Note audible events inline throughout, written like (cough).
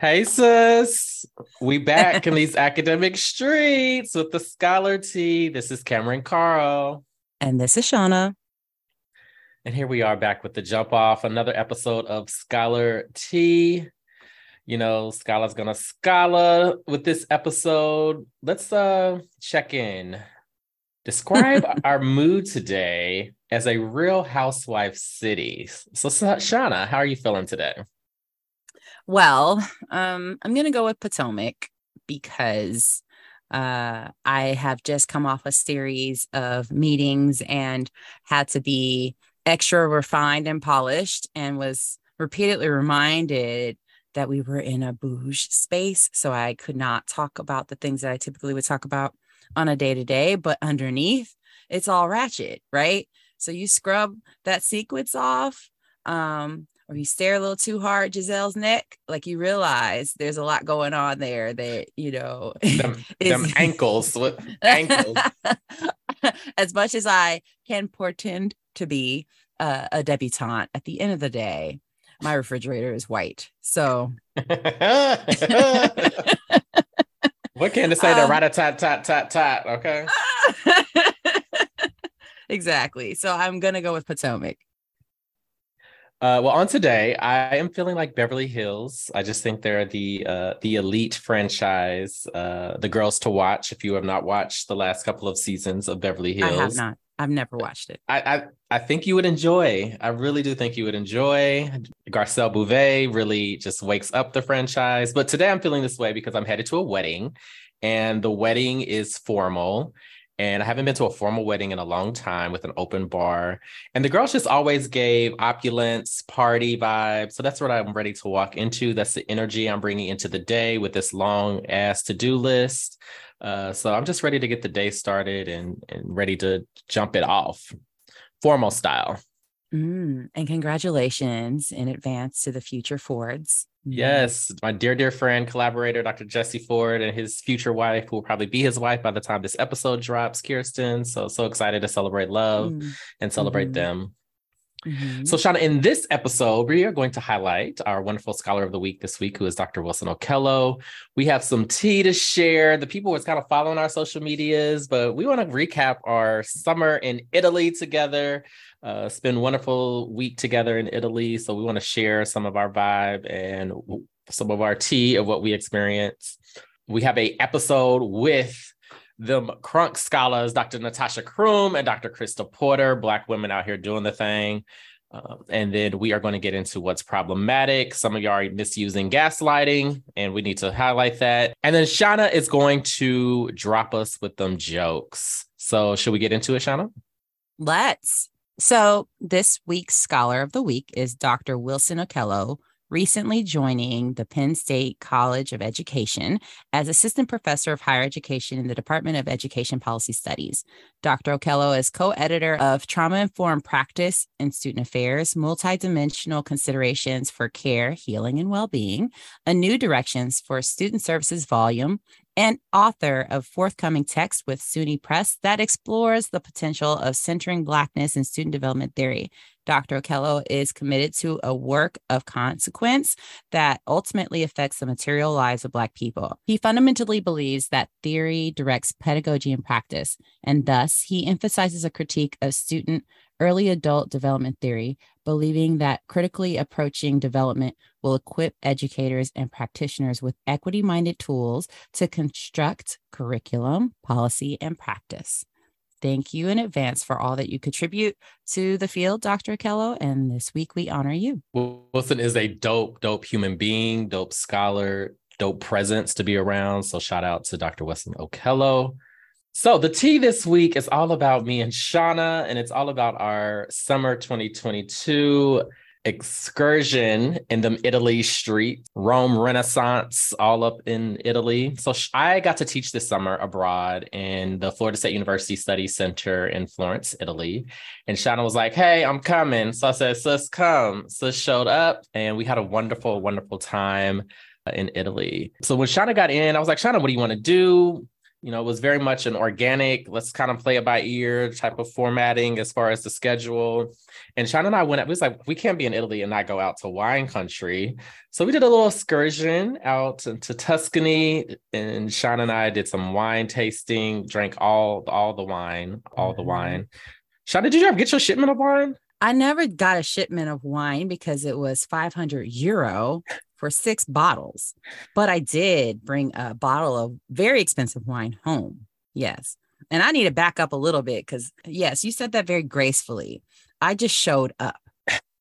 Hey sis, we back in these (laughs) academic streets with the scholar tea. This is Cameron Carl. And this is Shauna. And here we are back with the jump off, another episode of Scholar Tea. You know, Scholar's gonna scholar with this episode. Let's uh check in. Describe (laughs) our mood today as a real housewife city. So Shauna, how are you feeling today? Well, um, I'm going to go with Potomac because uh, I have just come off a series of meetings and had to be extra refined and polished and was repeatedly reminded that we were in a bouge space. So I could not talk about the things that I typically would talk about on a day to day, but underneath it's all ratchet, right? So you scrub that sequence off. Um, or you stare a little too hard Gizelle's neck, like you realize there's a lot going on there that, you know, them, (laughs) is... them ankles, (laughs) ankles. (laughs) as much as I can portend to be uh, a debutante, at the end of the day, my refrigerator is white. So what can to say to um, rat a tat tat tat tat, okay? exactly. So I'm gonna go with Potomac. Uh, well, on today, I am feeling like Beverly Hills. I just think they're the uh, the elite franchise, uh, the girls to watch. If you have not watched the last couple of seasons of Beverly Hills, I have not. I've never watched it. I, I I think you would enjoy. I really do think you would enjoy. Garcelle Beauvais really just wakes up the franchise. But today I'm feeling this way because I'm headed to a wedding, and the wedding is formal and I haven't been to a formal wedding in a long time with an open bar. And the girls just always gave opulence, party vibes. So that's what I'm ready to walk into. That's the energy I'm bringing into the day with this long ass to do list. Uh, so I'm just ready to get the day started and, and ready to jump it off, formal style. Mm, and congratulations in advance to the future Fords. Yes, my dear, dear friend, collaborator, Dr. Jesse Ford, and his future wife, who will probably be his wife by the time this episode drops, Kirsten. So, so excited to celebrate love mm-hmm. and celebrate mm-hmm. them. Mm-hmm. So, Shauna, in this episode, we are going to highlight our wonderful scholar of the week this week, who is Dr. Wilson Okello. We have some tea to share. The people was kind of following our social medias, but we want to recap our summer in Italy together uh, spend wonderful week together in Italy. So we want to share some of our vibe and some of our tea of what we experience. We have a episode with the Crunk scholars, Dr. Natasha Croom and Dr. Christa Porter, Black women out here doing the thing. Um, and then we are going to get into what's problematic. Some of you are misusing gaslighting, and we need to highlight that. And then Shauna is going to drop us with them jokes. So, should we get into it, Shauna? Let's. So, this week's Scholar of the Week is Dr. Wilson Okello, recently joining the Penn State College of Education as Assistant Professor of Higher Education in the Department of Education Policy Studies. Dr. Okello is co editor of Trauma Informed Practice and Student Affairs Multidimensional Considerations for Care, Healing, and Wellbeing, a new directions for student services volume, and author of forthcoming text with SUNY Press that explores the potential of centering Blackness in student development theory. Dr. Okello is committed to a work of consequence that ultimately affects the material lives of Black people. He fundamentally believes that theory directs pedagogy and practice, and thus he emphasizes a critique of student early adult development theory, believing that critically approaching development will equip educators and practitioners with equity minded tools to construct curriculum, policy, and practice. Thank you in advance for all that you contribute to the field, Dr. Okello. And this week we honor you. Wilson is a dope, dope human being, dope scholar, dope presence to be around. So shout out to Dr. Wilson Okello. So the tea this week is all about me and Shauna, and it's all about our summer 2022 excursion in the Italy street, Rome Renaissance, all up in Italy. So I got to teach this summer abroad in the Florida State University Study Center in Florence, Italy. And Shauna was like, Hey, I'm coming. So I said, Sis, come. Sis showed up, and we had a wonderful, wonderful time uh, in Italy. So when Shauna got in, I was like, Shauna, what do you want to do? You know, it was very much an organic, let's kind of play it by ear type of formatting as far as the schedule. And Sean and I went, it was like, we can't be in Italy and not go out to wine country. So we did a little excursion out into Tuscany, and Sean and I did some wine tasting, drank all, all the wine, all the mm-hmm. wine. Sean, did you ever get your shipment of wine? I never got a shipment of wine because it was 500 euro for six bottles, but I did bring a bottle of very expensive wine home. Yes. And I need to back up a little bit because, yes, you said that very gracefully. I just showed up.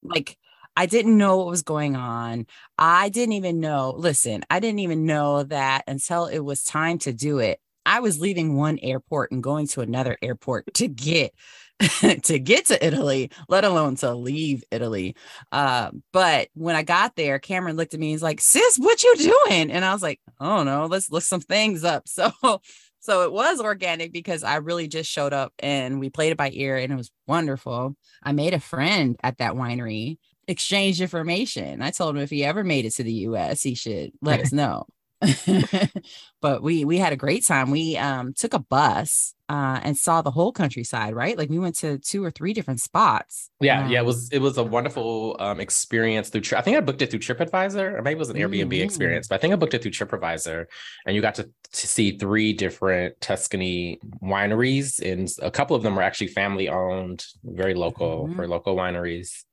Like, I didn't know what was going on. I didn't even know, listen, I didn't even know that until it was time to do it. I was leaving one airport and going to another airport to get (laughs) to get to Italy, let alone to leave Italy. Uh, but when I got there, Cameron looked at me and he's like, sis, what you doing? And I was like, oh no, let's look some things up. (laughs) So so it was organic because I really just showed up and we played it by ear and it was wonderful. I made a friend at that winery, exchanged information. I told him if he ever made it to the US, he should let us (laughs) know. (laughs) but we we had a great time. We um took a bus uh and saw the whole countryside, right? Like we went to two or three different spots. Yeah, um, yeah, it was it was a wonderful um experience through I think I booked it through TripAdvisor, or maybe it was an Airbnb mm-hmm. experience, but I think I booked it through TripAdvisor and you got to, to see three different Tuscany wineries and a couple of them were actually family owned, very local mm-hmm. for local wineries.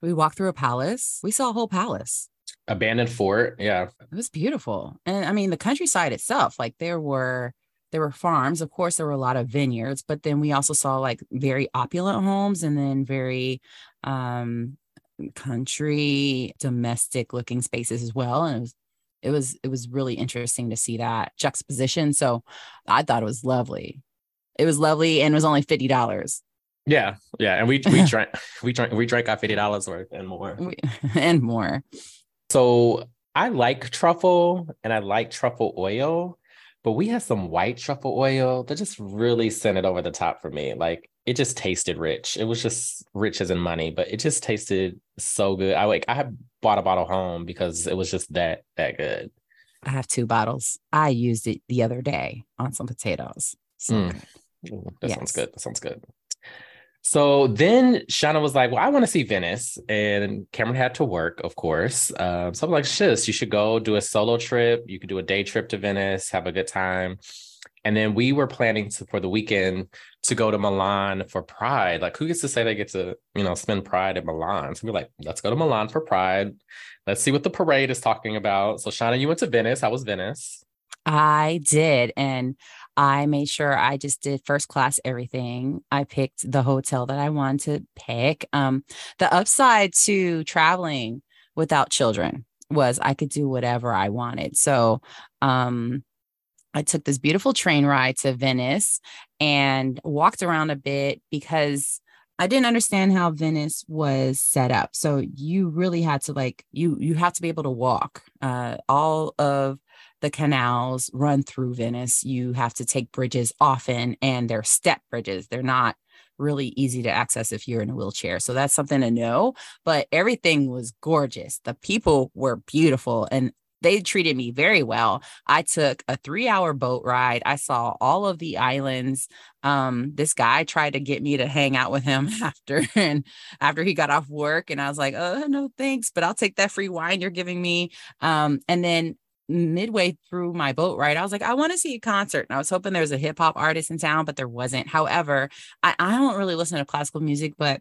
We walked through a palace. We saw a whole palace abandoned fort yeah. It was beautiful. And i mean the countryside itself like there were there were farms. Of course there were a lot of vineyards but then we also saw like very opulent homes and then very um country domestic looking spaces as well. And it was it was it was really interesting to see that juxtaposition. So i thought it was lovely. It was lovely and it was only $50 yeah yeah. And we we (laughs) drank we drank we drank our $50 worth and more. (laughs) And more so I like truffle and I like truffle oil, but we had some white truffle oil that just really sent it over the top for me. Like it just tasted rich. It was just rich as in money, but it just tasted so good. I like I bought a bottle home because it was just that that good. I have two bottles. I used it the other day on some potatoes. So mm. Ooh, that yes. sounds good. That sounds good. So then Shauna was like, Well, I want to see Venice. And Cameron had to work, of course. Um, so I'm like, Shiz, you should go do a solo trip. You could do a day trip to Venice, have a good time. And then we were planning to, for the weekend to go to Milan for Pride. Like, who gets to say they get to, you know, spend Pride in Milan? So we're like, let's go to Milan for Pride. Let's see what the parade is talking about. So, Shauna, you went to Venice. How was Venice? I did. And I made sure I just did first class everything. I picked the hotel that I wanted to pick. Um, the upside to traveling without children was I could do whatever I wanted. So um, I took this beautiful train ride to Venice and walked around a bit because I didn't understand how Venice was set up. So you really had to like you you have to be able to walk. Uh, all of the canals run through Venice. You have to take bridges often, and they're step bridges. They're not really easy to access if you're in a wheelchair. So that's something to know. But everything was gorgeous. The people were beautiful and they treated me very well. I took a three hour boat ride. I saw all of the islands. Um, this guy tried to get me to hang out with him (laughs) after and after he got off work. And I was like, oh no, thanks, but I'll take that free wine you're giving me. Um, and then midway through my boat ride, I was like, I want to see a concert. And I was hoping there was a hip hop artist in town, but there wasn't. However, I, I don't really listen to classical music, but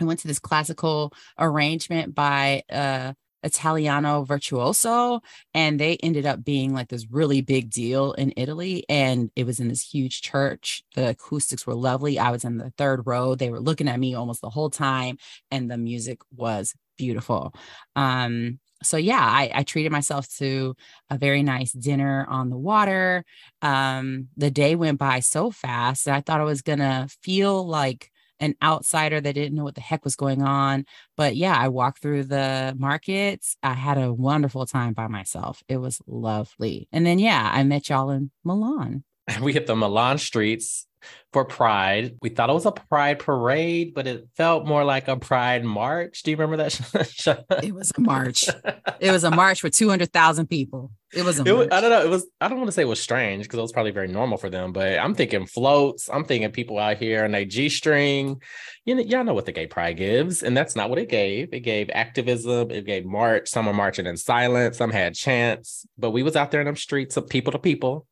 I went to this classical arrangement by uh Italiano Virtuoso, and they ended up being like this really big deal in Italy. And it was in this huge church. The acoustics were lovely. I was in the third row. They were looking at me almost the whole time, and the music was beautiful. Um, so yeah, I, I, treated myself to a very nice dinner on the water. Um, the day went by so fast that I thought I was gonna feel like an outsider that didn't know what the heck was going on. But yeah, I walked through the markets. I had a wonderful time by myself. It was lovely. And then yeah, I met y'all in Milan. (laughs) We hit the Milan streets for Pride. We thought it was a Pride parade, but it felt more like a Pride march. Do you remember that? (laughs) it was a march. It was a march for 200,000 people. It was a it was, I don't know. It was, I don't want to say it was strange because it was probably very normal for them, but I'm thinking floats. I'm thinking people out here and they G string. You know, y'all know what the gay pride gives. And that's not what it gave. It gave activism. It gave march. Some were marching in silence. Some had chants, but we was out there in them streets of people to people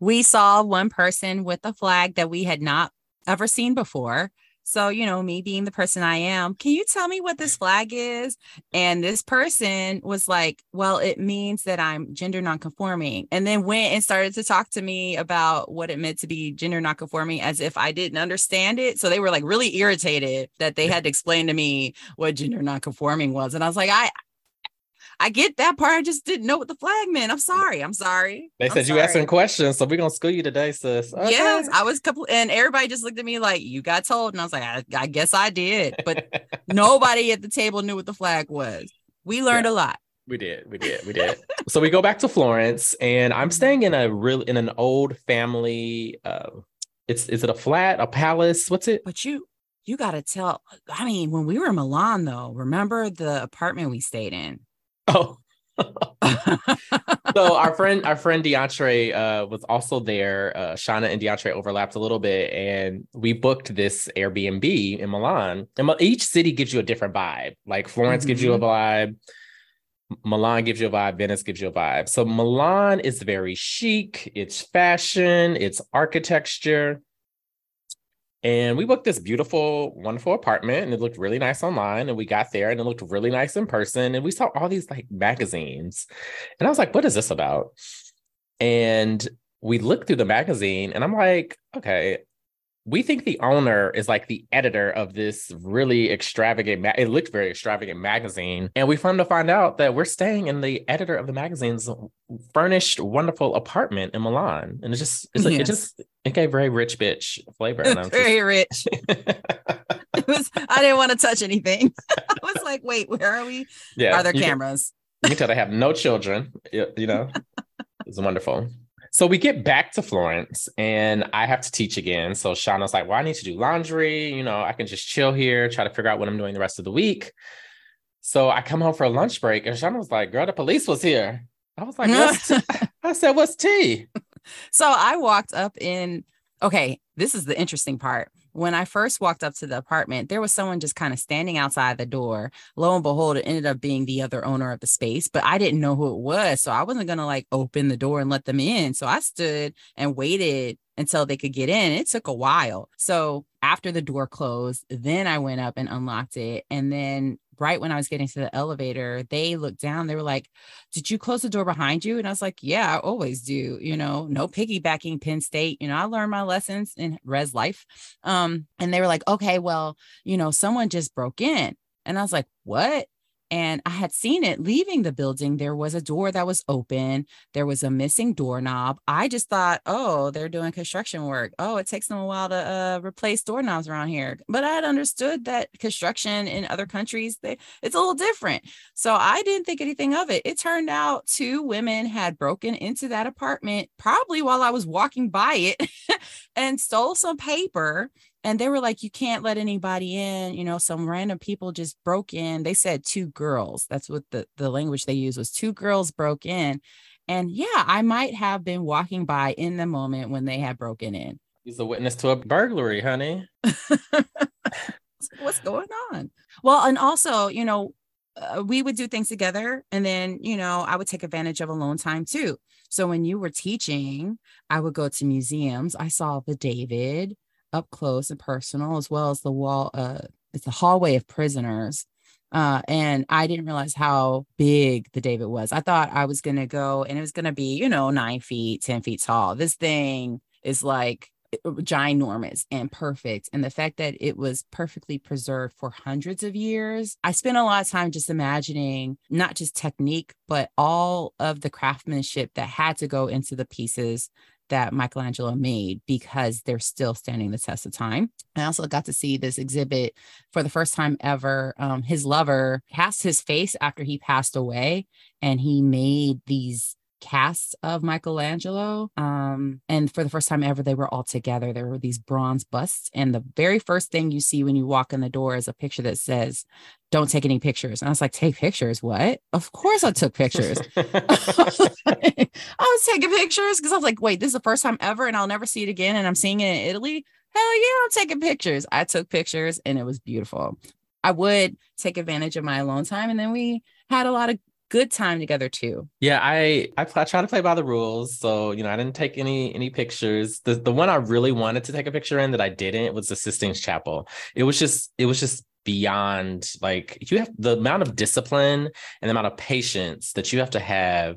we saw one person with a flag that we had not ever seen before. So, you know, me being the person I am, can you tell me what this flag is? And this person was like, well, it means that I'm gender nonconforming. And then went and started to talk to me about what it meant to be gender nonconforming as if I didn't understand it. So they were like really irritated that they had to explain to me what gender nonconforming was. And I was like, I, I get that part. I just didn't know what the flag meant. I'm sorry. I'm sorry. They said you asking questions, so we're gonna school you today, sis. Okay. Yes, I was couple, and everybody just looked at me like you got told, and I was like, I, I guess I did, but (laughs) nobody at the table knew what the flag was. We learned yeah. a lot. We did, we did, we did. so we go back to Florence, and I'm staying in a real in an old family. Uh, it's is it a flat, a palace? What's it? But you you got to tell. I mean, when we were in Milan, though, remember the apartment we stayed in? Oh. so our friend, our friend DeAndre uh, was also there. Uh, Shauna and DeAndre overlapped a little bit, and we booked this Airbnb in Milan. And each city gives you a different vibe. Like Florence mm-hmm. gives you a mm-hmm. vibe, Milan gives you a vibe, Venice gives you a vibe. So Milan is very chic. It's fashion. It's architecture. And we booked this beautiful, wonderful apartment, and it looked really nice online. And we got there, and it looked really nice in person. And we saw all these like magazines, and I was like, "What is this about?" And we looked through the magazine, and I'm like, "Okay, we think the owner is like the editor of this really extravagant ma- it looked very extravagant magazine. And we found to find out that we're staying in the editor of the magazine's furnished wonderful apartment in milan. And it just it's like, yes. it just it gave very rich bitch flavor. And (laughs) very rich. (laughs) It was i didn't want to touch anything. (laughs) I was like wait where are we? Yeah are there cameras can, you can tell they have no children you know? It's wonderful so we get back to Florence and I have to teach again. So Shauna's like, well, I need to do laundry. You know, I can just chill here, try to figure out what I'm doing the rest of the week. So I come home for a lunch break and Shauna was like, girl, the police was here. I was like, what's (laughs) I said, what's tea? So I walked up in, okay, this is the interesting part when I first walked up to the apartment, there was someone just kind of standing outside the door. Lo and behold, it ended up being the other owner of the space, but I didn't know who it was. So I wasn't going to like open the door and let them in. So I stood and waited until they could get in. It took a while. So after the door closed, then I went up and unlocked it. And then right when I was getting to the elevator, they looked down. They were like, Did you close the door behind you? And I was like, Yeah, I always do. You know, no piggybacking Penn State. You know, I learned my lessons in res life. Um, and they were like, Okay, well, you know, someone just broke in. And I was like, What? And I had seen it leaving the building. There was a door that was open. There was a missing doorknob. I just thought, oh, they're doing construction work. Oh, it takes them a while to uh, replace doorknobs around here. But I had understood that construction in other countries, they, it's a little different. So I didn't think anything of it. It turned out two women had broken into that apartment, probably while I was walking by it, (laughs) and stole some paper and they were like you can't let anybody in. You know some random people just broke in. They said two girls. That's what the, the language they used was two girls broke in. And yeah i might have been walking by in the moment when they had broken in. He's a witness to a burglary honey. (laughs) What's going on? Well and also you know uh, we would do things together and then you know i would take advantage of alone time too. So when you were teaching i would go to museums. I saw the david up close and personal, as well as the wall. Uh, it's the hallway of prisoners. Uh, and I didn't realize how big the David was. I thought I was gonna go and it was gonna be, you know, nine feet, ten feet tall. This thing is like uh, ginormous and perfect. And the fact that it was perfectly preserved for hundreds of years, I spent a lot of time just imagining not just technique, but all of the craftsmanship that had to go into the pieces that Michelangelo made because they're still standing the test of time. I also got to see this exhibit for the first time ever. Um, his lover cast his face after he passed away, and he made these casts of Michelangelo. Um, and for the first time ever, they were all together. There were these bronze busts. And the very first thing you see when you walk in the door is a picture that says, Don't take any pictures. And I was like, Take pictures? What? Of course I took pictures. (laughs) (laughs) I was taking pictures because I was like, Wait, this is the first time ever, and I'll never see it again. And I'm seeing it in Italy. Hell yeah, I'm taking pictures. I took pictures and it was beautiful. I would take advantage of my alone time. And then we had a lot of good time together too. Yeah, I, I I try to play by the rules. So, you know, I didn't take any any pictures. The the one I really wanted to take a picture in that I didn't was the Sistine Chapel. It was just it was just beyond like you have the amount of discipline and the amount of patience that you have to have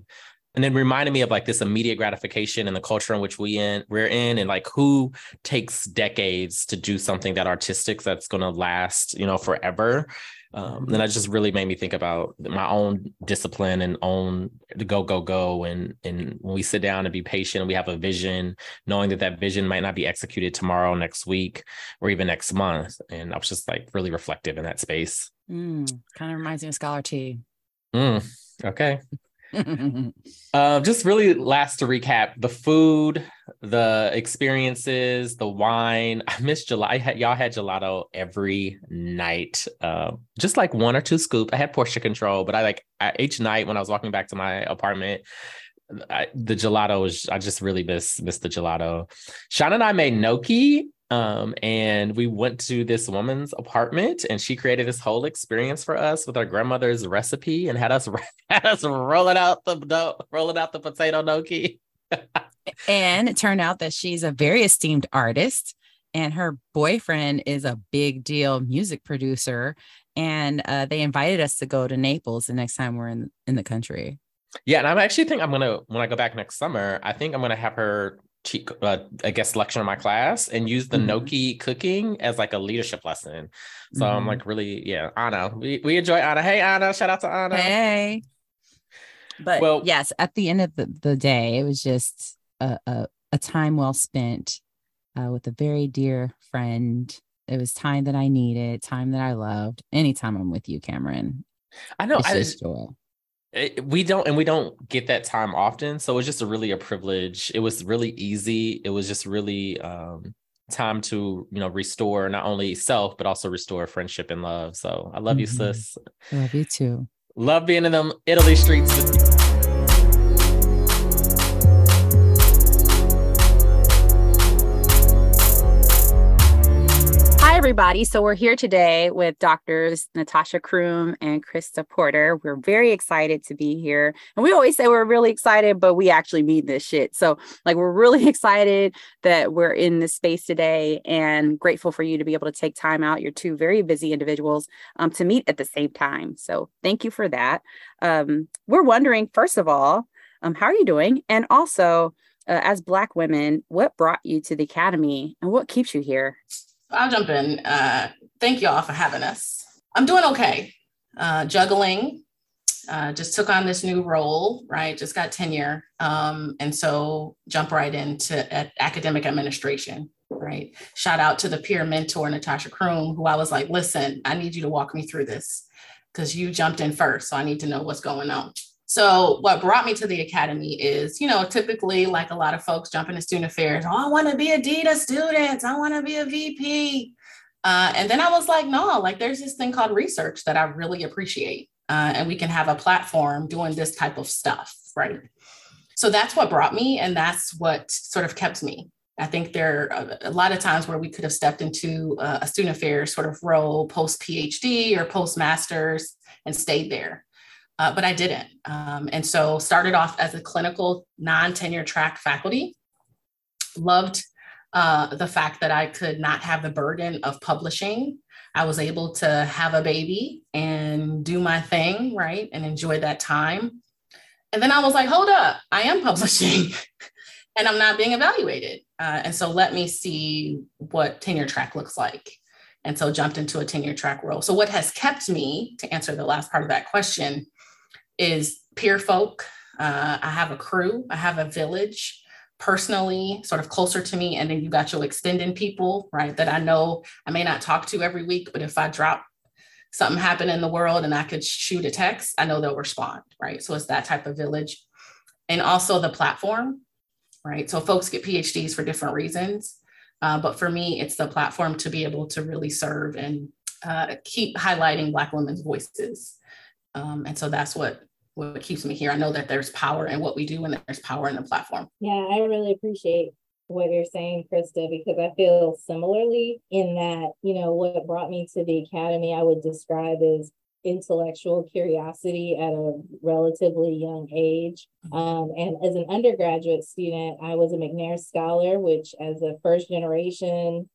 and then reminded me of like this immediate gratification and the culture in which we in we're in and like who takes decades to do something that artistic that's going to last you know forever um, and that just really made me think about my own discipline and own the go go go. And and when we sit down and be patient and we have a vision knowing that that vision might not be executed tomorrow next week or even next month. And i was just like really reflective in that space. Mm, kind of reminds me of scholar tea. Mm, okay (laughs) uh, just really last to recap the food, the experiences, the wine. (laughs) I missed gelato. Had, y'all had gelato every night, uh, just like one or two scoop. I had portion control, but I like I, each night when I was walking back to my apartment, I, the gelato was. I just really miss miss the gelato. Sean and I made gnocchi um, and we went to this woman's apartment and she created this whole experience for us with our grandmother's recipe and had us (laughs) had us rolling out the dough, rolling out the potato gnocchi. and it turned out that she's a very esteemed artist and her boyfriend is a big deal music producer and uh, they invited us to go to Naples the next time we're in in the country. Yeah, and I'm actually think I'm gonna when I go back next summer, I think I'm gonna have her uh, I guess lecture in my class and use the mm-hmm. gnocchi cooking as like a leadership lesson. So mm-hmm. I'm like really, yeah, Anna. We, we enjoy Anna. Hey Anna, shout out to Anna. Hey. But well, yes, at the end of the, the day, it was just a, a, a time well spent uh, with a very dear friend. It was time that I needed, time that I loved. Anytime I'm with you, Cameron. I know. It's I, just joy. It, we don't and we don't get that time often so it's just a really a privilege. It was really easy. It was just really um time to you know restore not only self but also restore friendship and love so i love mm-hmm. you sis. Love you too. Love being in them italy streets with you everybody. So, we're here today with doctors Natasha Croom and Christa Porter. We're very excited to be here. And we always say we're really excited, but we actually mean this shit. So, like, we're really (laughs) excited that we're in this space today and grateful for you to be able to take time out. You're two very busy individuals um, to meet at the same time. So, thank you for that. Um, we're wondering, first of all, um, how are you doing? And also, uh, as Black women, what brought you to the Academy and what keeps you here? I'll jump in. Uh, thank you all for having us. I'm doing okay. Uh, juggling. Uh, just took on this new role, right? Just got tenure. Um, and so jump right into academic administration, right? Shout out to the peer mentor, Natasha Croom, who I was like, listen, I need you to walk me through this because you jumped in first. So I need to know what's going on. So what brought me to the academy is, you know, typically like a lot of folks jump into student affairs. Oh, I want to be a dean of students. I want to be a VP. Uh, and then I was like, no, like there's this thing called research that I really appreciate. Uh, and we can have a platform doing this type of stuff, right? So that's what brought me, and that's what sort of kept me. I think there are a lot of times where we could have stepped into a student affairs sort of role post PhD or post masters and stayed there uh, but I didn't. Um, and so started off as a clinical non-tenure track faculty. Loved uh, the fact that I could not have the burden of publishing. I was able to have a baby and do my thing, right, and enjoy that time. And then I was like, hold up, I am publishing (laughs) and I'm not being evaluated. Uh, and so let me see what tenure track looks like. And so jumped into a tenure track role. So what has kept me, to answer the last part of that question, is peer folk. Uh, I have a crew, I have a village personally, sort of closer to me. And then you got your extending people, right? That I know I may not talk to every week, but if I drop something happen in the world and I could shoot a text, I know they'll respond, right? So it's that type of village. and also the platform, right? So folks get PhDs for different reasons. Uh, but for me, it's the platform to be able to really serve and uh, keep highlighting Black women's voices. Um, and so that's what what keeps me here. I know that there's power in what we do and there's power in the platform. Yeah, I really appreciate what you're saying, Christa, because I feel similarly in that, you know, what brought me to the academy, I would describe as intellectual curiosity at a relatively young age. Mm-hmm. Um, and as an undergraduate student, I was a McNair Scholar, which, as a first generation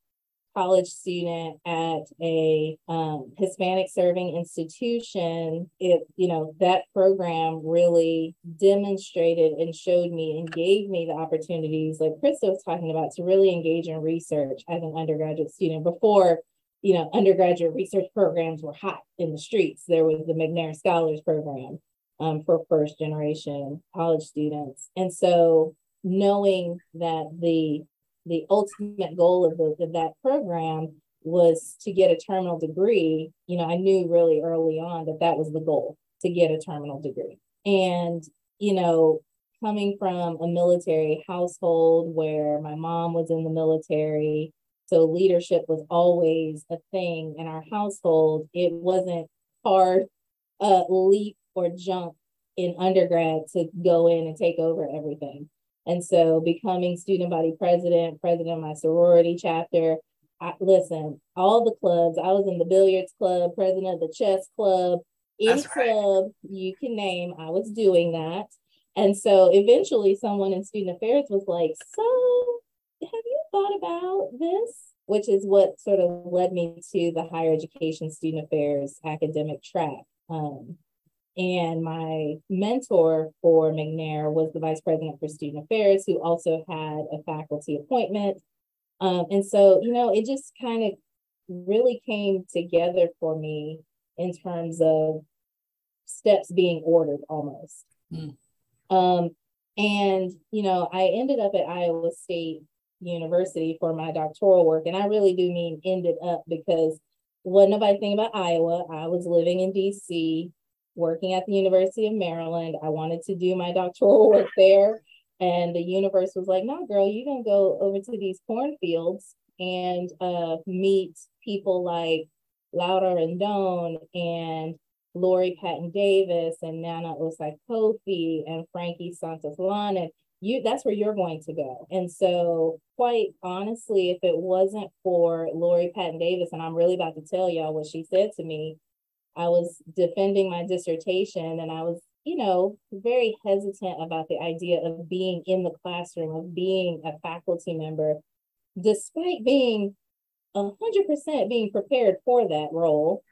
college student at a um, Hispanic serving institution, it you know that program really demonstrated and showed me and gave me the opportunities, like Christa was talking about, to really engage in research as an undergraduate student before you know, undergraduate research programs were hot in the streets. There was the McNair Scholars Program um, for first generation college students. And so knowing that the the ultimate goal of, the, of that program was to get a terminal degree, you know, I knew really early on that that was the goal to get a terminal degree. And, you know, coming from a military household where my mom was in the military, so leadership was always a thing in our household. It wasn't hard uh, leap or jump in undergrad to go in and take over everything. And so becoming student body president, president of my sorority chapter, I, listen, all the clubs, I was in the billiards club, president of the chess club, any right. club you can name, I was doing that. And so eventually someone in student affairs was like, so have you thought about this? Which is what sort of led me to the higher education student affairs academic track. Um, and my mentor for McNair was the vice president for student affairs, who also had a faculty appointment. Um, and so, you know, it just kind of really came together for me in terms of steps being ordered almost. Mm. Um, and, you know, I ended up at Iowa State University for my doctoral work. And I really do mean ended up because wasn't nobody thinking about Iowa. I was living in DC, working at the University of Maryland. I wanted to do my doctoral work there. And the universe was like, no, girl, you're going to go over to these cornfields and uh, meet people like Laura Rendon and Lori Patton Davis and Nana Osai Kofi and Frankie Santos and you that's where you're going to go. And so quite honestly, if it wasn't for Lori Patton Davis, and I'm really about to tell y'all what she said to me, I was defending my dissertation and I was, you know, very hesitant about the idea of being in the classroom, of being a faculty member, despite being 100% being prepared for that role.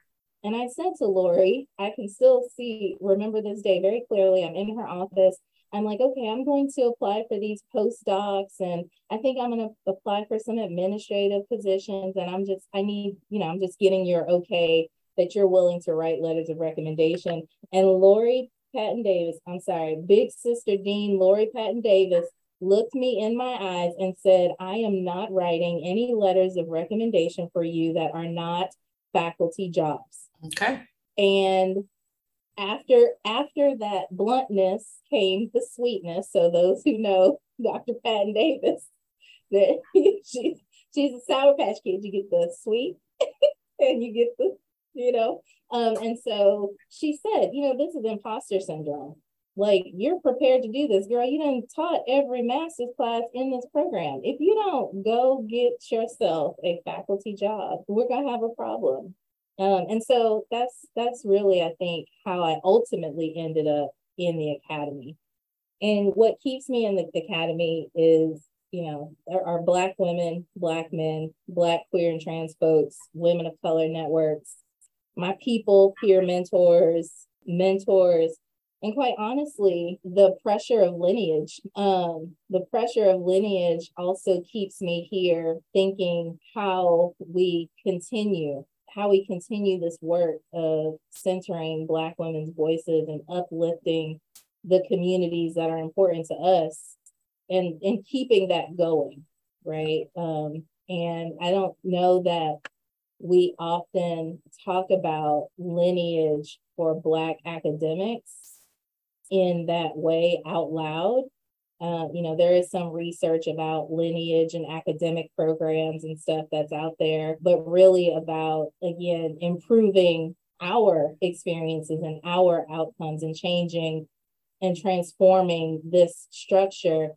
And I said to Lori, I can still see, remember this day very clearly. I'm in her office. I'm like, okay, I'm going to apply for these postdocs and I think I'm going to apply for some administrative positions. And I'm just, I need, you know, I'm just getting your okay that you're willing to write letters of recommendation. And Lori Patton Davis, I'm sorry, big sister Dean Lori Patton Davis looked me in my eyes and said, I am not writing any letters of recommendation for you that are not faculty jobs. Okay. And after after that bluntness came the sweetness. So those who know (laughs) Dr. Patton Davis, that (laughs) she's she's a sour patch kid. You get the sweet (laughs) and you get the, you know. Um, and so she said, you know, this is imposter syndrome. Like you're prepared to do this, girl. You done taught every master's class in this program. If you don't go get yourself a faculty job, we're gonna have a problem. Um, and so that's that's really, I think, how I ultimately ended up in the academy. And what keeps me in the academy is, you know, there are Black women, Black men, Black queer and trans folks, women of color networks, my people, peer mentors, mentors, and quite honestly, the pressure of lineage. Um, the pressure of lineage also keeps me here thinking how we continue how we continue this work of centering Black women's voices and uplifting the communities that are important to us and, and keeping that going, right? Um, and I don't know that we often talk about lineage for Black academics in that way out loud. Uh, you know, there is some research about lineage and academic programs and stuff that's out there, but really about, again, improving our experiences and our outcomes and changing and transforming this structure.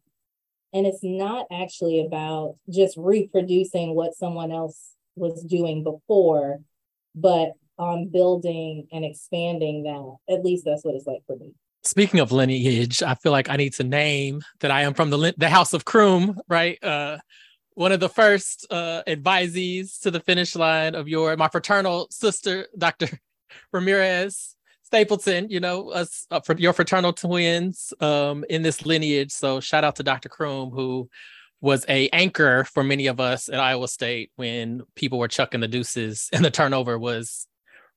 And it's not actually about just reproducing what someone else was doing before, but on building and expanding that. At least that's what it's like for me. Speaking of lineage, I feel like I need to name that I am from the the House of Croom, right? Uh, one of the first uh, advisees to the finish line of your my fraternal sister, Dr. (laughs) Ramirez Stapleton. You know, us uh, for your fraternal twins um, in this lineage. So shout out to Dr. Croom who was a anchor for many of us at Iowa State when people were chucking the deuces (laughs) and the turnover was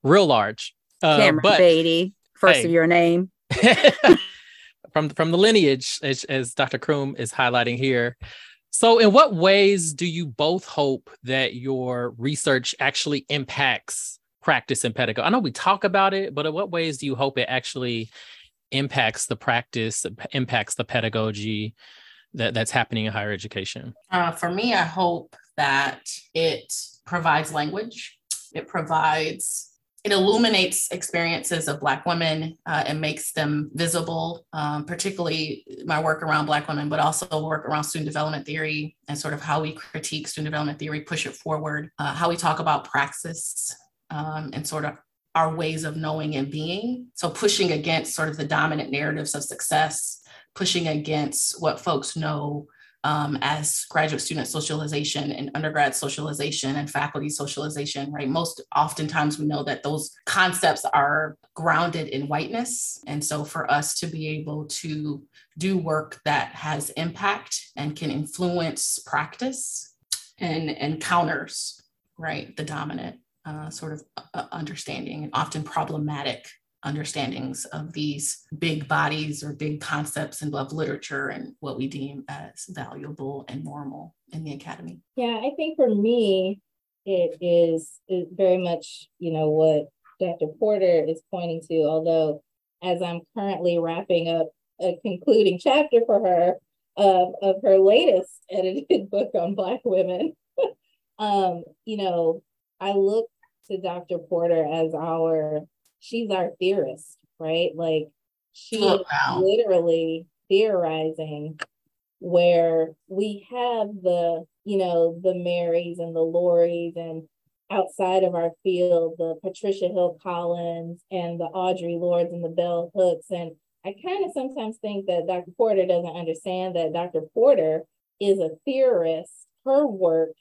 real large. Uh, Cameron but, Beatty, first hey, of your name. (laughs) from from the lineage, as, as Dr. Croom is highlighting here. So, in what ways do you both hope that your research actually impacts practice and pedagogy? I know we talk about it, but in what ways do you hope it actually impacts the practice, impacts the pedagogy that, that's happening in higher education? Uh, for me, I hope that it provides language, it provides it illuminates experiences of Black women uh, and makes them visible, um, particularly my work around Black women, but also work around student development theory and sort of how we critique student development theory, push it forward, uh, how we talk about praxis um, and sort of our ways of knowing and being. So, pushing against sort of the dominant narratives of success, pushing against what folks know um, as graduate student socialization and undergrad socialization and faculty socialization, right? Most oftentimes we know that those concepts are grounded in whiteness. And so for us to be able to do work that has impact and can influence practice and, and counters, right, the dominant uh, sort of uh, understanding and often problematic understandings of these big bodies or big concepts and of literature and what we deem as valuable and normal in the academy. Yeah, I think for me, it is, is very much, you know, what Dr. Porter is pointing to, although as I'm currently wrapping up a concluding chapter for her of, of her latest edited book on Black women, (laughs) um, you know, I look to Dr. Porter as our she's our theorist, right? Like she's oh, wow. literally theorizing where we have the, you know, the Marys and the Lories and outside of our field, the Patricia Hill Collins and the Audre Lordes and the Bell Hooks. And I kind of sometimes think that Dr. Porter doesn't understand that Dr. Porter is a theorist. Her work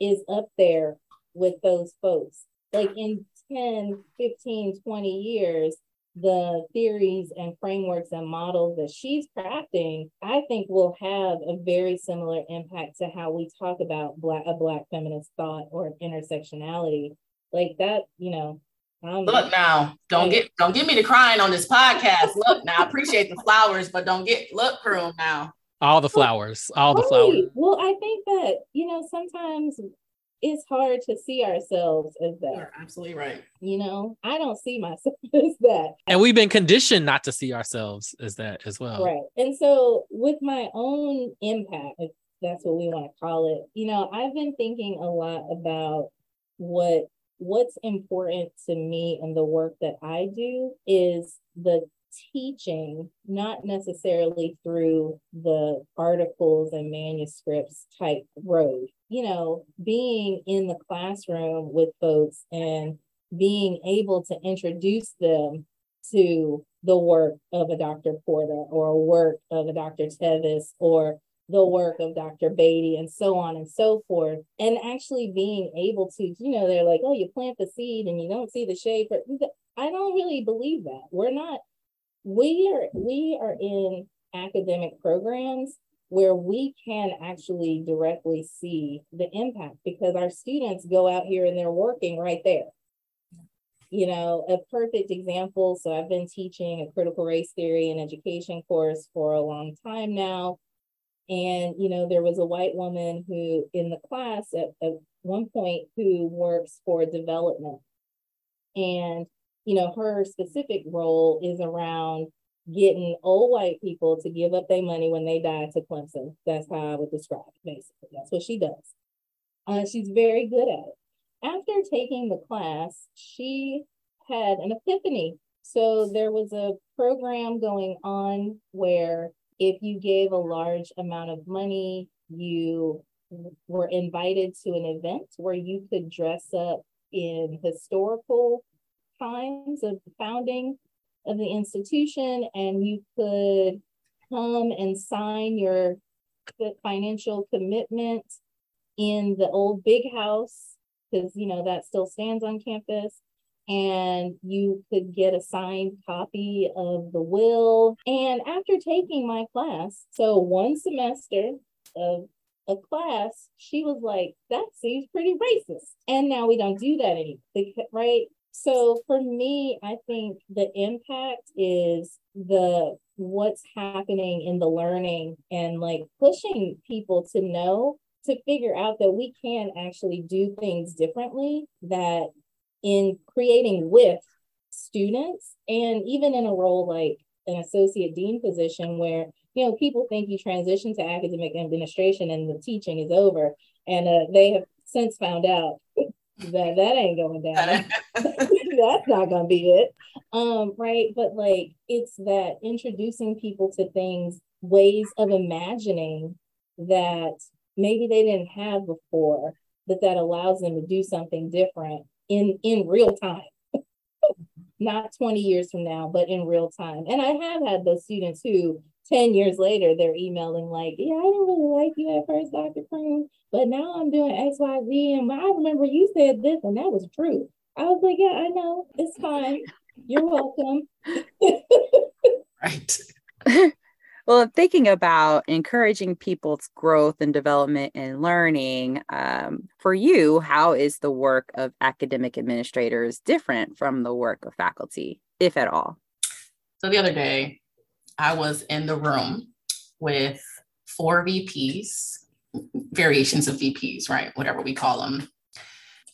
is up there with those folks. Like in 10, 15, 20 years, the theories and frameworks and models that she's crafting, I think will have a very similar impact to how we talk about black a black feminist thought or intersectionality. Like that, you know. Um, look now, don't get don't get me to crying on this podcast. Look now, I appreciate the flowers, but don't get look Croom now. All the flowers, all the flowers. Well, I think that you know sometimes it's hard to see ourselves as that. You're absolutely right. You know, I don't see myself (laughs) as that. And we've been conditioned not to see ourselves as that as well. Right. And so with my own impact, if that's what we want to call it, you know, I've been thinking a lot about what what's important to me and the work that I do is the teaching, not necessarily through the articles and manuscripts type road. You know, being in the classroom with folks and being able to introduce them to the work of a Dr. Porter or work of a Dr. Tevis or the work of Dr. Beatty and so on and so forth. And actually being able to, you know, they're like, oh, you plant the seed and you don't see the shade. For, I don't really believe that. We're not we are we are in academic programs where we can actually directly see the impact because our students go out here and they're working right there. You know, a perfect example. So I've been teaching a critical race theory and education course for a long time now. And, you know, there was a white woman who in the class at, at one point who works for development. And you know, her specific role is around getting old white people to give up their money when they die to Clemson. That's how I would describe it, basically. That's what she does. Uh, she's very good at it. After taking the class, she had an epiphany. So there was a program going on where if you gave a large amount of money, you were invited to an event where you could dress up in historical times of the founding of the institution and you could come and sign your financial commitment in the old big house because you know that still stands on campus and you could get a signed copy of the will. And after taking my class so one semester of a class she was like that seems pretty racist. And now we don't do that anymore right so for me, I think the impact is the what's happening in the learning and like pushing people to know to figure out that we can actually do things differently that in creating with students and even in a role like an associate dean position where you know people think you transition to academic administration and the teaching is over and uh, they have since found out (laughs) that that ain't going down. (laughs) (laughs) That's not gonna be it. Um, right. But like it's that introducing people to things, ways of imagining that maybe they didn't have before, that that allows them to do something different in in real time. (laughs) not 20 years from now, but in real time. And I have had those students who 10 years later, they're emailing like, yeah, I didn't really like you at first, Dr. Croom, but now I'm doing X, Y, Z. And I remember you said this and that was true. I was like, yeah, I know. It's fine. You're welcome. right. (laughs) well, thinking about encouraging people's growth and development and learning, um, for you, how is the work of academic administrators different from the work of faculty, if at all? So the other day, I was in the room with four VPs, variations of VPs, right? Whatever we call them,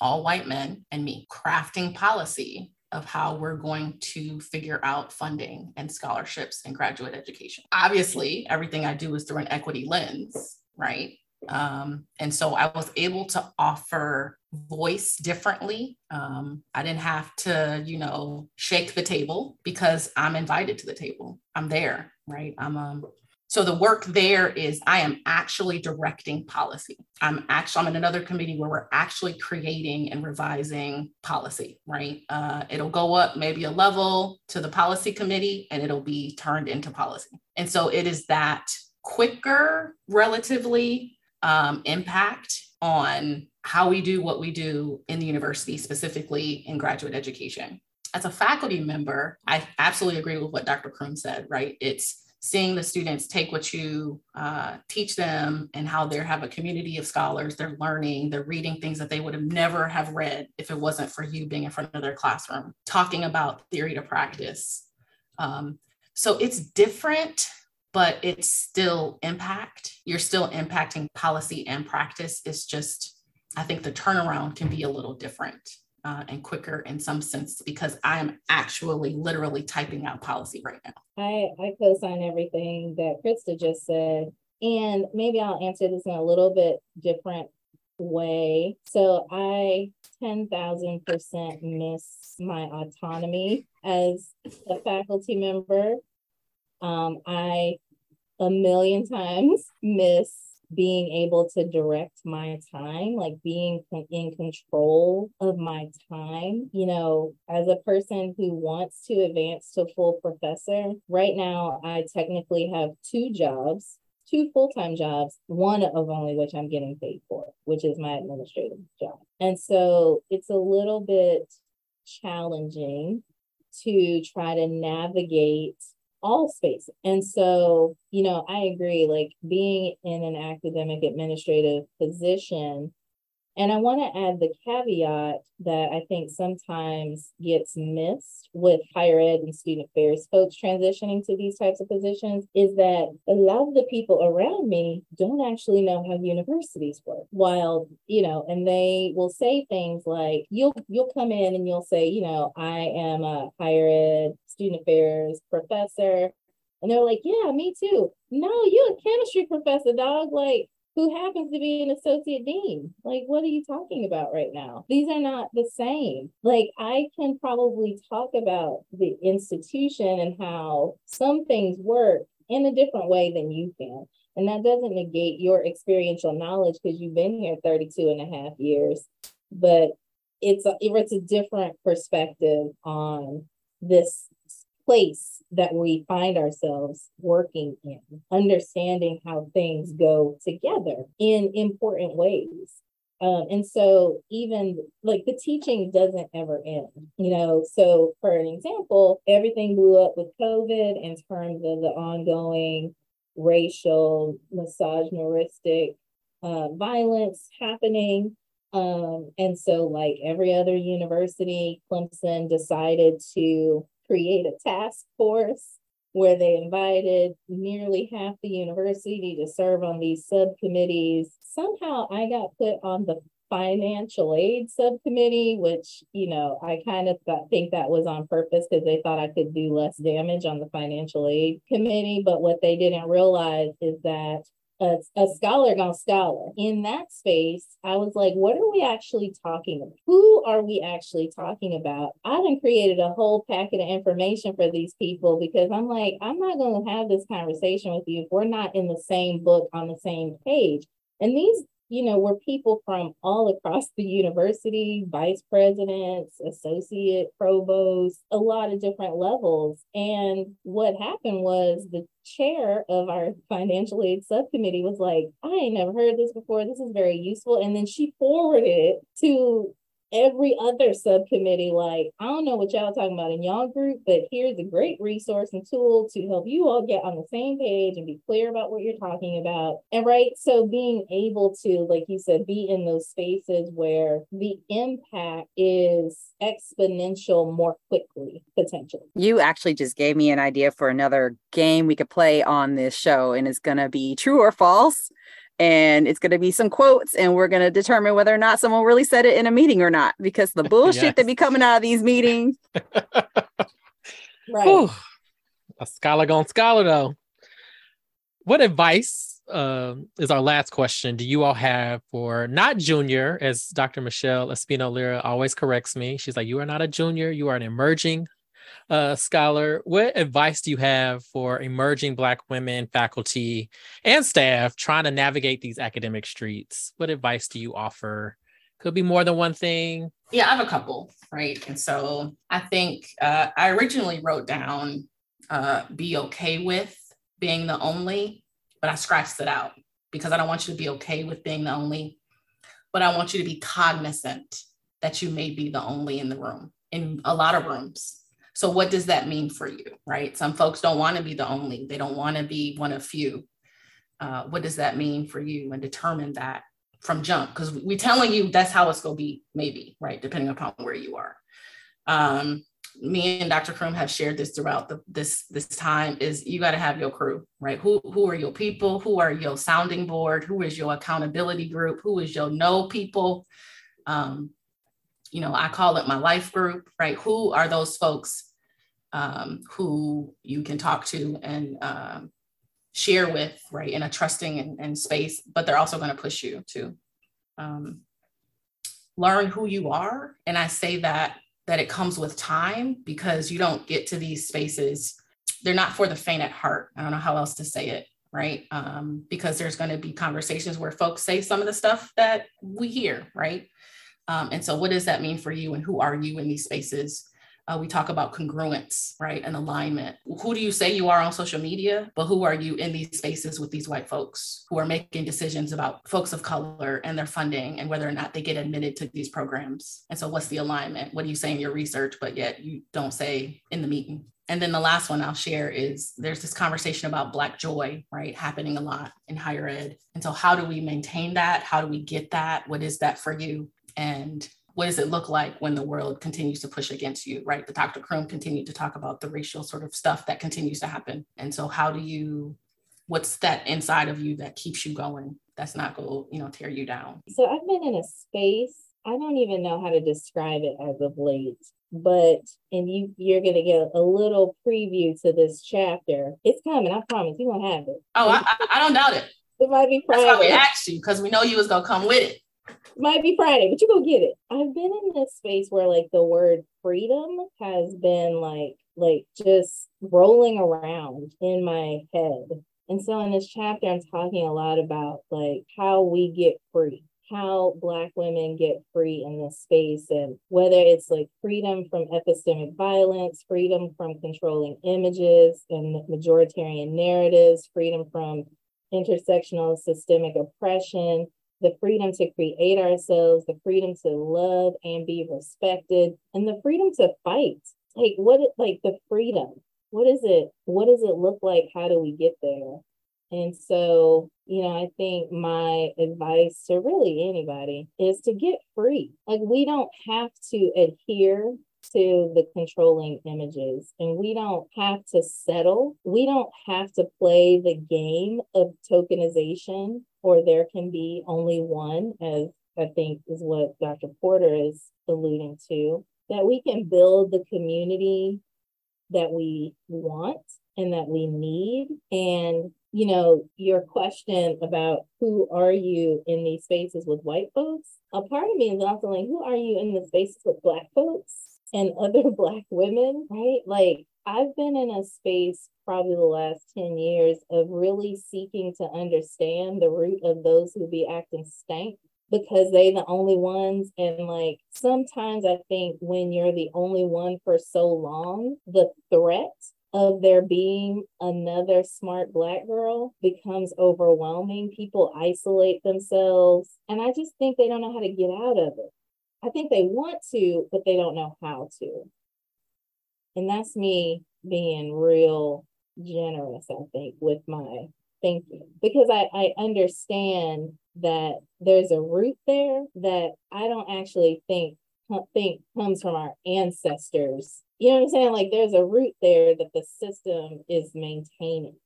all white men and me, crafting policy of how we're going to figure out funding and scholarships and graduate education. Obviously, everything I do is through an equity lens, right? Um, and so I was able to offer voice differently. Um, I didn't have to, you know, shake the table because I'm invited to the table. I'm there, right? I'm um so the work there is I am actually directing policy. I'm actually I'm in another committee where we're actually creating and revising policy, right? Uh, it'll go up maybe a level to the policy committee and it'll be turned into policy. And so it is that quicker relatively um, impact on how we do what we do in the university, specifically in graduate education. As a faculty member, I absolutely agree with what Dr. Croom said, right? It's seeing the students take what you uh, teach them and how they have a community of scholars they're learning they're reading things that they would have never have read if it wasn't for you being in front of their classroom talking about theory to practice um, so it's different but it's still impact. You're still impacting policy and practice. It's just, I think the turnaround can be a little different uh, and quicker in some sense because I am actually literally typing out policy right now. I, I co sign everything that Christa just said. And maybe I'll answer this in a little bit different way. So I 10,000% miss my autonomy as a faculty member. Um, I a million times miss being able to direct my time, like being in control of my time. You know, as a person who wants to advance to full professor, right now I technically have two jobs, two full time jobs, one of only which I'm getting paid for, which is my administrative job. And so it's a little bit challenging to try to navigate all space. And so, you know, I agree, like being in an academic administrative position. And I want to add the caveat that I think sometimes gets missed with higher ed and student affairs folks transitioning to these types of positions is that a lot of the people around me don't actually know how universities work. While, you know, and they will say things like, you'll you'll come in and you'll say, you know, I am a higher ed student affairs professor. And they're like, yeah, me too. No, you a chemistry professor, dog. Like, who happens to be an associate dean. Like, what are you talking about right now? These are not the same. Like, I can probably talk about the institution and how some things work in a different way than you can. And that doesn't negate your experiential knowledge because you've been here 32 and a half years. But it's a, it's a different perspective on this place that we find ourselves working in, understanding how things go together in important ways. Um, and so, even like the teaching doesn't ever end, you know. So, for an example, everything blew up with COVID in terms of the ongoing racial, misogynistic uh, violence happening. Um, and so, like every other university, Clemson decided to create a task force where they invited nearly half the university to serve on these subcommittees. Somehow I got put on the financial aid subcommittee, which, you know, I kind of th- think that was on purpose because they thought I could do less damage on the financial aid committee. But what they didn't realize is that a, a scholar gone scholar. In that space, I was like, what are we actually talking about? Who are we actually talking about? I have created a whole packet of information for these people because I'm like, I'm not going to have this conversation with you if we're not in the same book on the same page. And these you know, were people from all across the university, vice presidents, associate provosts, a lot of different levels. And what happened was the chair of our (laughs) financial aid subcommittee was like, I ain't never heard this before. This is very useful. And then she forwarded it to every other subcommittee, like, I don't know what y'all talking about in y'all group, but here's a great resource and tool to help you all get on the same page and be clear about what you're talking about. And right, so being able to, like you said, be in those spaces where the impact is exponential more quickly, potentially. You actually just gave me an idea for another game we could play on this show, and it's going to be true or false and it's going to be some quotes and we're going to determine whether or not someone really said it in a meeting or not because the (laughs) bullshit yes. that be coming out of these meetings. (laughs) Right. Whew. a scholar gone scholar though. What advice uh, is our last question do you all have for not junior as dr michelle espino lira always corrects me. She's like you are not a junior. You are an emerging uh, scholar, what advice do you have for emerging Black women, faculty, and staff trying to navigate these academic streets? What advice do you offer? Could be more than one thing. Yeah, I have a couple, right? And so I think uh, I originally wrote down uh, be okay with being the only, but I scratched it out because I don't want you to be okay with being the only, but I want you to be cognizant that you may be the only in the room, in a lot of rooms so, what does that mean for you, right? Some folks don't want to be the only, they don't want to be one of few. Uh, what does that mean for you? And determine that from jump, because we're telling you that's how it's going to be, maybe, right? Depending upon where you are. Um, me and Dr. Croom have shared this throughout the, this this time is you got to have your crew, right? Who who are your people? Who are your sounding board? Who is your accountability group? Who is your know people? Um, you know, I call it my life group, right? Who are those folks um, who you can talk to and um, share with, right, in a trusting and, and space, but they're also going to push you to um, learn who you are. And I say that that it comes with time because you don't get to these spaces. They're not for the faint at heart. I don't know how else to say it right? Um, because there's going to be conversations where folks say some of the stuff that we hear, right? Um, and so, what does that mean for you, and who are you in these spaces? Uh, we talk about congruence, right, and alignment. Who do you say you are on social media, but who are you in these spaces with these white folks who are making decisions about folks of color and their funding and whether or not they get admitted to these programs? And so, what's the alignment? What do you say in your research, but yet you don't say in the meeting? And then the last one I'll share is there's this conversation about Black joy, right, happening a lot in higher ed. And so, how do we maintain that? How do we get that? What is that for you? And what does it look like when the world continues to push against you right the dr croom continued to talk about the racial sort of stuff that continues to happen and so how do you what's that inside of you that keeps you going that's not going to you know tear you down so i've been in a space i don't even know how to describe it as of late but and you you're gonna get a little preview to this chapter. It's coming, I promise. You gonna have it. Oh, I, I don't doubt it. It might be Friday. That's why we asked you because we know you was gonna come with it. Might be Friday, but you go get it. I've been in this space where like the word freedom has been like like just rolling around in my head. And so in this chapter, I'm talking a lot about like how we get free how Black women get free in this space and whether it's like freedom from epistemic violence, freedom from controlling images and majoritarian narratives, freedom from intersectional systemic oppression, the freedom to create ourselves, the freedom to love and be respected, and the freedom to fight. Like what like the freedom. What is it? What does it look like? How do we get there? And so, you know, I think my advice to really anybody is to get free. Like, we don't have to adhere to the controlling images and we don't have to settle. We don't have to play the game of tokenization, or there can be only one, as I think is what Dr. Porter is alluding to, that we can build the community that we want and that we need. And you know, your question about who are you in these spaces with white folks, a part of me is also like, who are you in the spaces with black folks and other (laughs) black women, right? Like I've been in a space probably the last 10 years of really seeking to understand the root of those who be acting stank because they the only ones and like sometimes i think when you're the only one for so long the threat of there being another smart black girl becomes overwhelming. People isolate themselves. And I just think they don't know how to get out of it. I think they want to, but they don't know how to. And that's me being real generous, I think, with my thinking because I, I understand that there's a root there that I don't actually think think comes from our ancestors. You know what I'm saying? Like there's a root there that the system is maintaining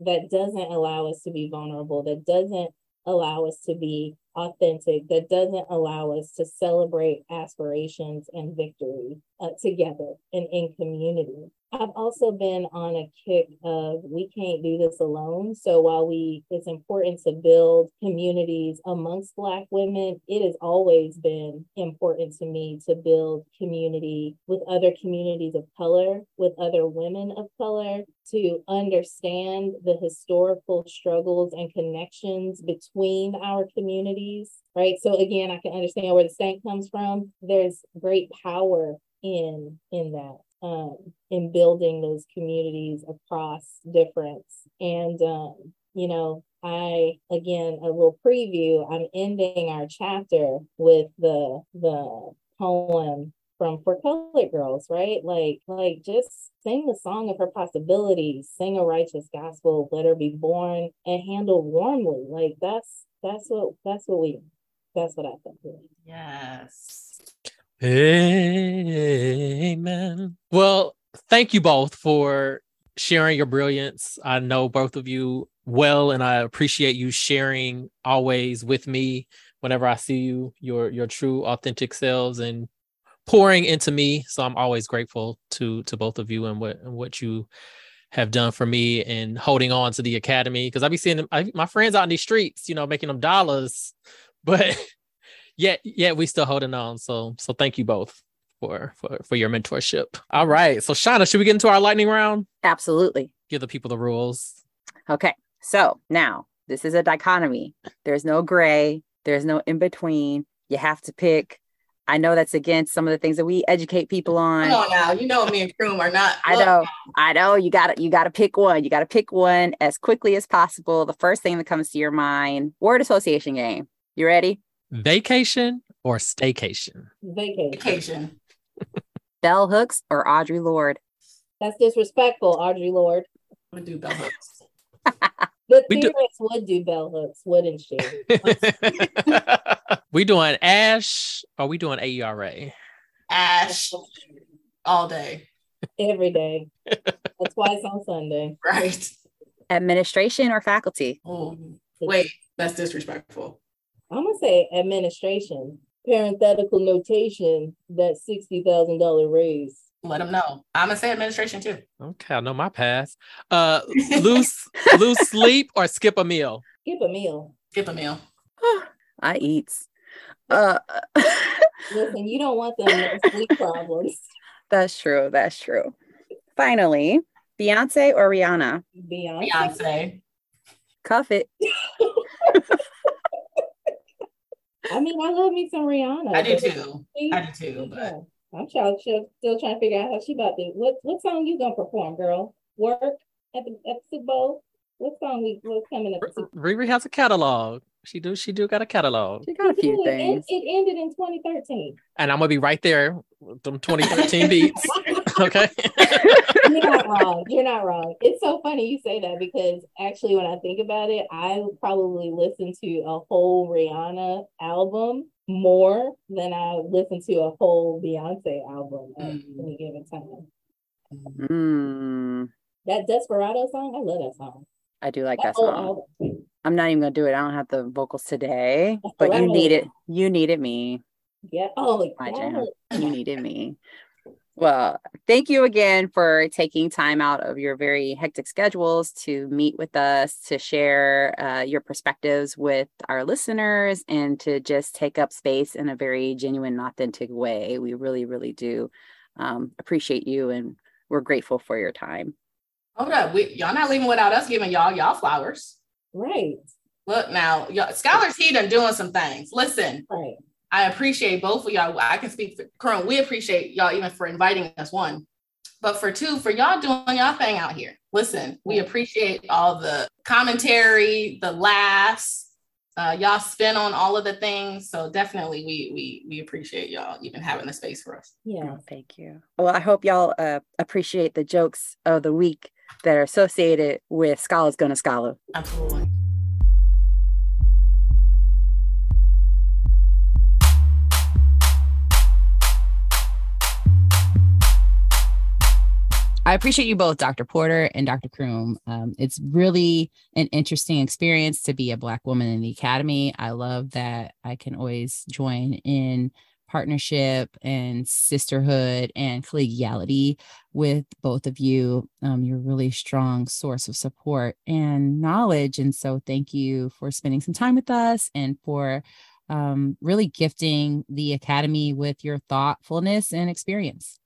that doesn't allow us to be vulnerable, that doesn't allow us to be authentic, that doesn't allow us to celebrate aspirations and victory uh, together and in community. I've also been on a kick of we can't do this alone. So while we it's important to build communities amongst black women, it has always been important to me to build community with other communities of color, with other women of color, to understand the historical struggles and connections between our communities, right? So again, I can understand where the stank comes from. There's great power in in that um, in building those communities across difference. And, um, you know, I, again, a little preview, I'm ending our chapter with the, the poem from For Colored Girls, right? Like, like just sing the song of her possibilities, sing a righteous gospel, let her be born and handled warmly. Like that's, that's what, that's what we, that's what I think. Yes. Amen. Well, thank you both for sharing your brilliance. I know both of you well, and I appreciate you sharing always with me whenever I see you, your your true authentic selves and pouring into me. So I'm always grateful to to both of you and what and what you have done for me and holding on to the academy because I be seeing I, my friends out in these streets, you know, making them dollars, but (laughs) yet yet we still holding on. So so thank you both for for for your mentorship. All right. So Shauna, should we get into our lightning round? Absolutely. Give the people the rules. Okay. So now this is a dichotomy. There's no gray, there's no in between. You have to pick. I know that's against some of the things that we educate people on. Come on now, you know me and Croom are not. I know, I know. You got to you got to pick one. You got to pick one as quickly as possible. The first thing that comes to your mind. Word association game. You ready? Vacation or staycation? Vacation. Vacation. Bell Hooks or Audre Lorde? That's disrespectful, Audre Lorde. I do bell hooks. (laughs) the we theorists do- would do bell hooks, wouldn't she? (laughs) we doing ASHE or we doing AERA? ASHE all day. Every day. (laughs) That's twice on Sunday. Right. Administration or faculty? Oh, wait, that's disrespectful. I'm gonna say administration. Parenthetical notation that sixty thousand dollar raise. Let them know. I'm gonna say administration too. Okay, I know my pass. Uh, lose lose (laughs) sleep or skip a meal. Skip a meal. Skip a meal. I eat. Uh, (laughs) Listen, you don't want them sleep problems. (laughs) that's true. That's true. Finally, Beyonce or Rihanna? Beyonce. Beyonce. Cuff it. I mean, I love me some Rihanna. I do too. she- I do too. But I'm trying, still, still trying to figure out how she about to. What what song you gonna perform, girl? Work at the at the Super Bowl. What song we what's coming up? the Super Riri has a catalog. She do. She do got a catalog, She got a few It, things. it ended in 2013. and I'm gonna be right there with them 2013 beats. (laughs) Okay. You're not wrong. You're not wrong. It's so funny you say that because actually, when I think about it, I probably listen to a whole Rihanna album more than I listen to a whole Beyonce album at Mm. any given time. Mm, That Desperado song, I love that song. I do like That that song. album. I'm not even gonna do it. I don't have the vocals today, That's but you right. needed you needed me. Yeah. Oh, My yeah. You needed me. Well, thank you again for taking time out of your very hectic schedules to meet with us, to share uh, your perspectives with our listeners, and to just take up space in a very genuine and authentic way. We really, really do um, appreciate you, and we're grateful for your time. hold up. We, y'all not leaving without us giving y'all y'all flowers. Right. Look now, y'all, Scholars Heat are doing some things. Listen, Right. I appreciate both of y'all. I can speak for Croom. We appreciate y'all even for inviting us, one. But for two, for y'all doing y'all thing out here. Listen, we appreciate all the commentary, the laughs, uh, y'all spin on all of the things. So definitely we we we appreciate y'all even having the space for us. Yeah. Oh, thank you. Well, I hope y'all uh, appreciate the jokes of the week that are associated with Scholars Gonna Scholar. Absolutely. I appreciate you both, Dr. Porter and Dr. Croom. Um, it's really an interesting experience to be a Black woman in the academy. I love that I can always join in partnership and sisterhood and collegiality with both of you. Um, you're a really strong source of support and knowledge. And so, thank you for spending some time with us and for um, really gifting the academy with your thoughtfulness and experience.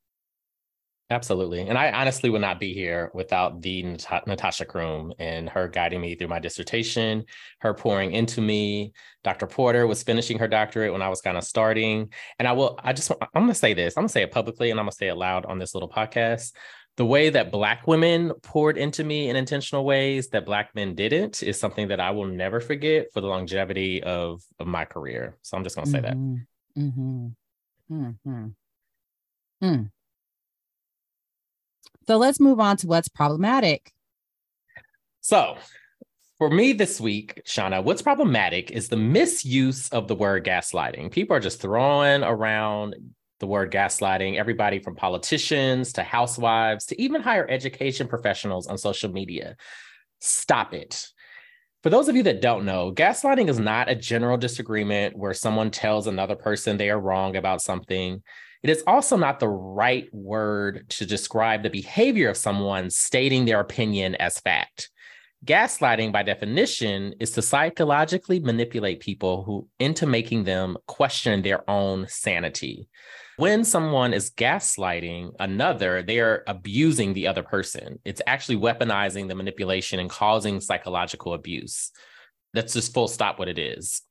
Absolutely. And I honestly would not be here without the Nat- Natasha Croom and her guiding me through my dissertation, her pouring into me. Dr. Porter was finishing her doctorate when I was kind of starting. And I will, I just, I'm going to say this, I'm going to say it publicly and I'm going to say it loud on this little podcast. The way that Black women poured into me in intentional ways that Black men didn't is something that I will never forget for the longevity of, of my career. So I'm just going to say that. Mm-hmm. Mm-hmm. Mm-hmm. So let's move on to what's problematic. So, for me this week, Shauna, what's problematic is the misuse of the word gaslighting. People are just throwing around the word gaslighting, everybody from politicians to housewives to even higher education professionals on social media. Stop it. For those of you that don't know, gaslighting is not a general disagreement where someone tells another person they are wrong about something. It is also not the right word to describe the behavior of someone stating their opinion as fact. Gaslighting, by definition, is to psychologically manipulate people who into making them question their own sanity. When someone is gaslighting another, they are abusing the other person. It's actually weaponizing the manipulation and causing psychological abuse. That's just full stop what it is.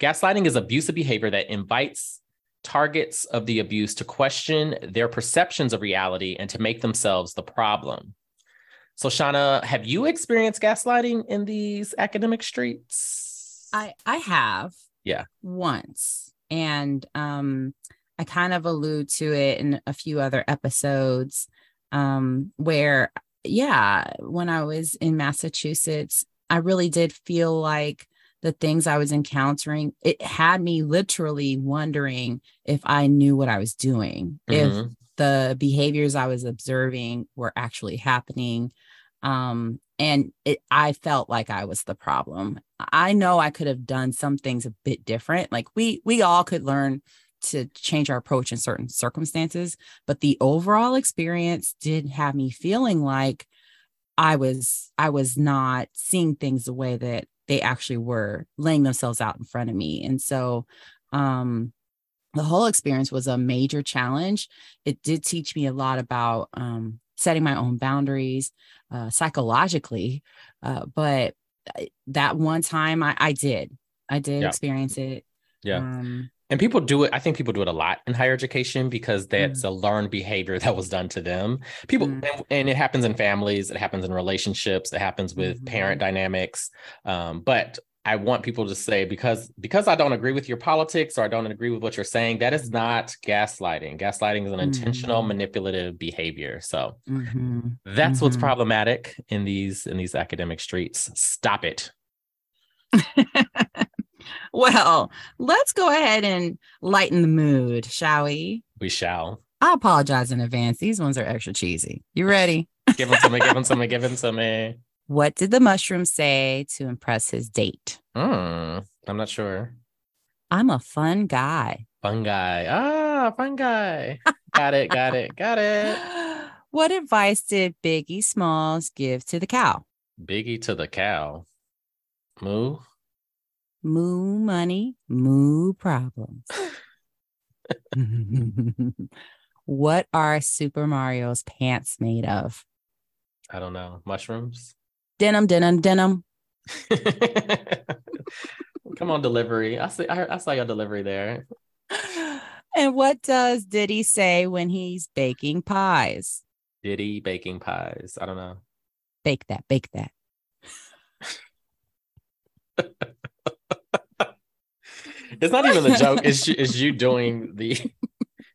Gaslighting is abusive behavior that invites targets of the abuse to question their perceptions of reality and to make themselves the problem. So, Shauna, have you experienced gaslighting in these academic streets? I I have. Yeah. Once. And um I kind of allude to it in a few other episodes um where yeah, when I was in Massachusetts, I really did feel like the things I was encountering, it had me literally wondering if I knew what I was doing, if Mhm. the behaviors I was observing were actually happening. Um, and it, I felt like I was the problem. I know I could have done some things a bit different. Like we we all could learn to change our approach in certain circumstances, but the overall experience did have me feeling like I was I was not seeing things the way that they actually were laying themselves out in front of me. And so um the whole experience was a major challenge. It did teach me a lot about um, setting my own boundaries uh, psychologically, uh, but that one time I, I did, I did yeah. experience it. Yeah. Um, and people do it. I think people do it a lot in higher education because that's mm. a learned behavior that was done to them. People, mm. and, and, it happens in families, it happens in relationships, it happens with mm-hmm. parent dynamics. Um, but I want people to say because because I don't agree with your politics or I don't agree with what you're saying, that is not gaslighting. Gaslighting is an mm-hmm. intentional manipulative behavior. So mm-hmm. that's mm-hmm. what's problematic in these in these academic streets. Stop it. (laughs) well, let's go ahead and lighten the mood, shall we? We shall. I apologize in advance. These ones are extra cheesy. You ready? (laughs) give them to me, give them to me, give them to me. What did the mushroom say to impress his date? Mm, I'm not sure. I'm a fun guy. Fun guy. Ah, fun guy. got it, got it, got it. (gasps) What advice did Biggie Smalls give to the cow? Biggie to the cow. Moo. Moo money, moo problems. (laughs) (laughs) what are Super Mario's pants made of? I don't know. Mushrooms? denim, denim, denim. (laughs) Come on, delivery. I see. I, I saw your delivery there. And what does Diddy say when he's baking pies? Diddy baking pies. I don't know. Bake that. Bake that. It's not even the joke. It's is you doing the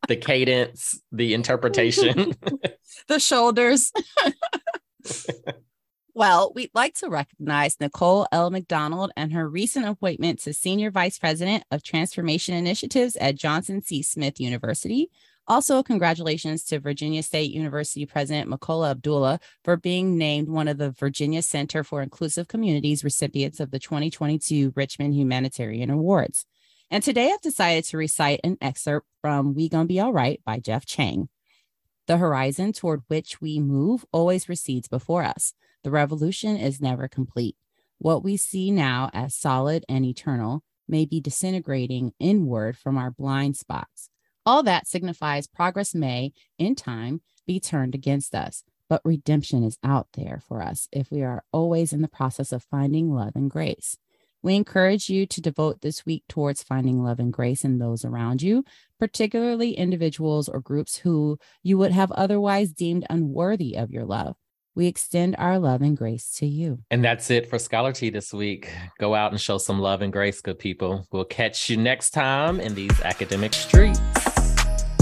the cadence, the interpretation, (laughs) the shoulders. (laughs) Well, we'd like to recognize Nicole L. McDonald and her recent appointment to Senior Vice President of Transformation Initiatives at Johnson C. Smith University. Also, congratulations to Virginia State University President Makola Abdullah for being named one of the Virginia Center for Inclusive Communities recipients of the 2022 Richmond Humanitarian Awards. And today I've decided to recite an excerpt from We Gonna Be All Right by Jeff Chang. The horizon toward which we move always recedes before us. The revolution is never complete. What we see now as solid and eternal may be disintegrating inward from our blind spots. All that signifies progress may, in time, be turned against us, but redemption is out there for us if we are always in the process of finding love and grace. We encourage you to devote this week towards finding love and grace in those around you, particularly individuals or groups who you would have otherwise deemed unworthy of your love we extend our love and grace to you. And that's it for Scholar Tea this week. Go out and show some love and grace, good people. We'll catch you next time in these academic streets.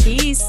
Peace.